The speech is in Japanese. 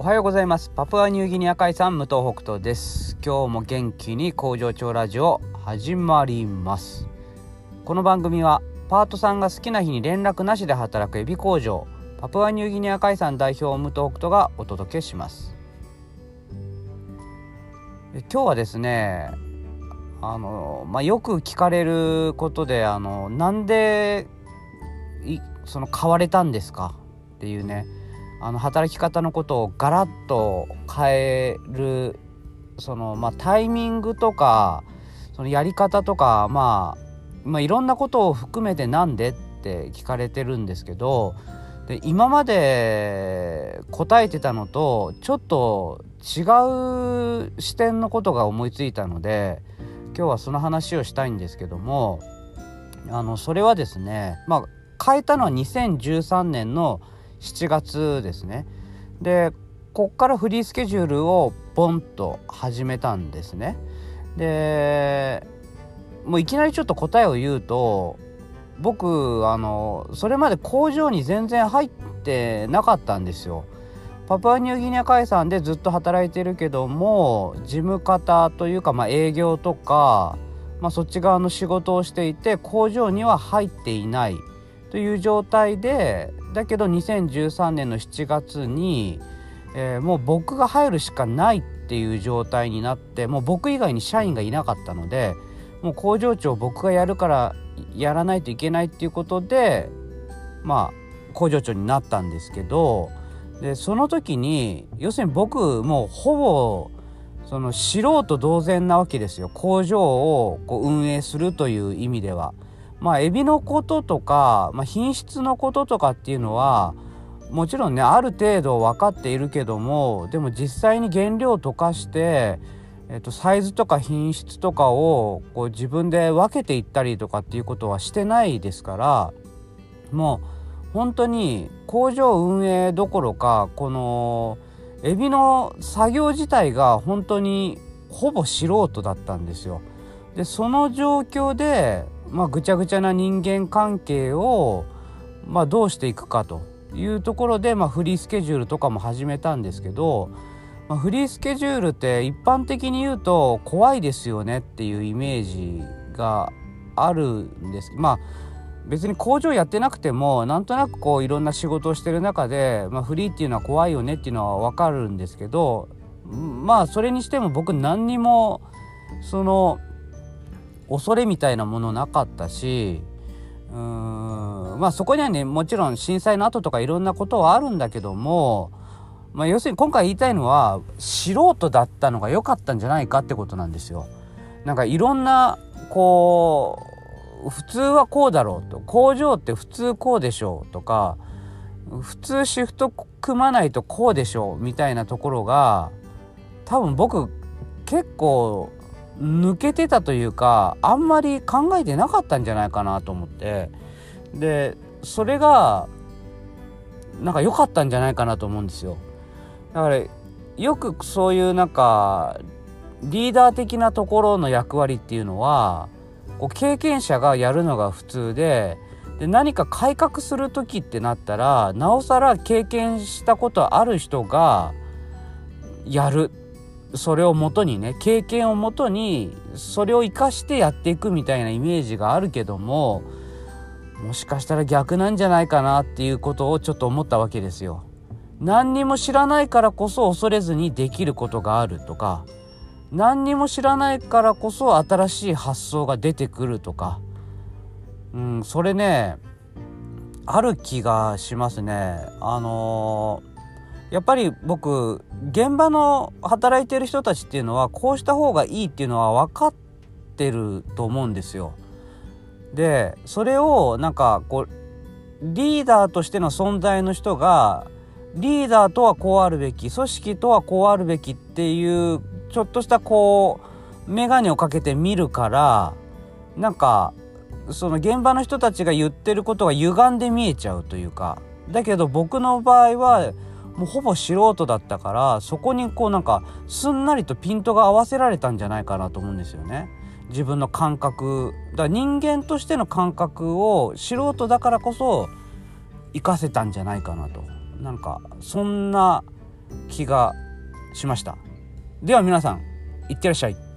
おはようございます。パプアニューギニア海産無糖北斗です。今日も元気に工場長ラジオ始まります。この番組はパートさんが好きな日に連絡なしで働くエビ工場パプアニューギニア海産代表無糖北斗がお届けします。今日はですねあの、まあ、よく聞かれることであのなんでその買われたんですか？っていうね。あの働き方のことをガラッと変えるその、まあ、タイミングとかそのやり方とか、まあ、まあいろんなことを含めてなんでって聞かれてるんですけどで今まで答えてたのとちょっと違う視点のことが思いついたので今日はその話をしたいんですけどもあのそれはですねまあ変えたのは2013年の7月ですね。でこっからフリースケジュールをボンと始めたんですね。でもういきなりちょっと答えを言うと僕あのそれまで工場に全然入ってなかったんですよ。パプアニューギニア海産でずっと働いてるけども事務方というか、まあ、営業とか、まあ、そっち側の仕事をしていて工場には入っていない。という状態でだけど2013年の7月に、えー、もう僕が入るしかないっていう状態になってもう僕以外に社員がいなかったのでもう工場長僕がやるからやらないといけないっていうことでまあ工場長になったんですけどでその時に要するに僕もうほぼその素人同然なわけですよ工場をこう運営するという意味では。まあエビのこととか、まあ、品質のこととかっていうのはもちろんねある程度分かっているけどもでも実際に原料を溶かして、えっと、サイズとか品質とかをこう自分で分けていったりとかっていうことはしてないですからもう本当に工場運営どころかこのエビの作業自体が本当にほぼ素人だったんですよ。でその状況でまあ、ぐちゃぐちゃな人間関係を、まあ、どうしていくかというところで、まあ、フリースケジュールとかも始めたんですけど、まあ、フリースケジュールって一般的に言うと怖いですよねっていうイメージがあるんです。まあ別に工場やってなくてもなんとなくこういろんな仕事をしてる中で、まあ、フリーっていうのは怖いよねっていうのは分かるんですけどまあそれにしても僕何にもその恐れみたいなものなかったしうーんまあそこにはねもちろん震災の後とかいろんなことはあるんだけども、まあ、要するに今回言いたいのは素人だったのが良かったんじゃないかってことなんですよ。なんかいろんなこう普通はこうだろうと工場って普通こうでしょうとか普通シフト組まないとこうでしょうみたいなところが多分僕結構抜けてたというかあんまり考えてなかったんじゃないかなと思ってでそれがなんか良かったんじゃないかなと思うんですよ。だからよくそういうなんかリーダー的なところの役割っていうのはこう経験者がやるのが普通でで何か改革する時ってなったらなおさら経験したことある人がやるそれをもとにね経験をもとにそれを生かしてやっていくみたいなイメージがあるけどももしかしたら逆なんじゃないかなっていうことをちょっと思ったわけですよ。何にも知らないからこそ恐れずにできることがあるとか何にも知らないからこそ新しい発想が出てくるとかうんそれねある気がしますね。あのーやっぱり僕現場の働いてる人たちっていうのはこうした方がいいっていうのは分かってると思うんですよ。でそれをなんかこうリーダーとしての存在の人がリーダーとはこうあるべき組織とはこうあるべきっていうちょっとしたこう眼鏡をかけて見るからなんかその現場の人たちが言ってることが歪んで見えちゃうというかだけど僕の場合はもうほぼ素人だったからそこにこうなんかすんなりとピントが合わせられたんじゃないかなと思うんですよね。自分の感覚。だから人間としての感覚を素人だからこそ活かせたんじゃないかなと。なんかそんな気がしました。では皆さんいってらっしゃい。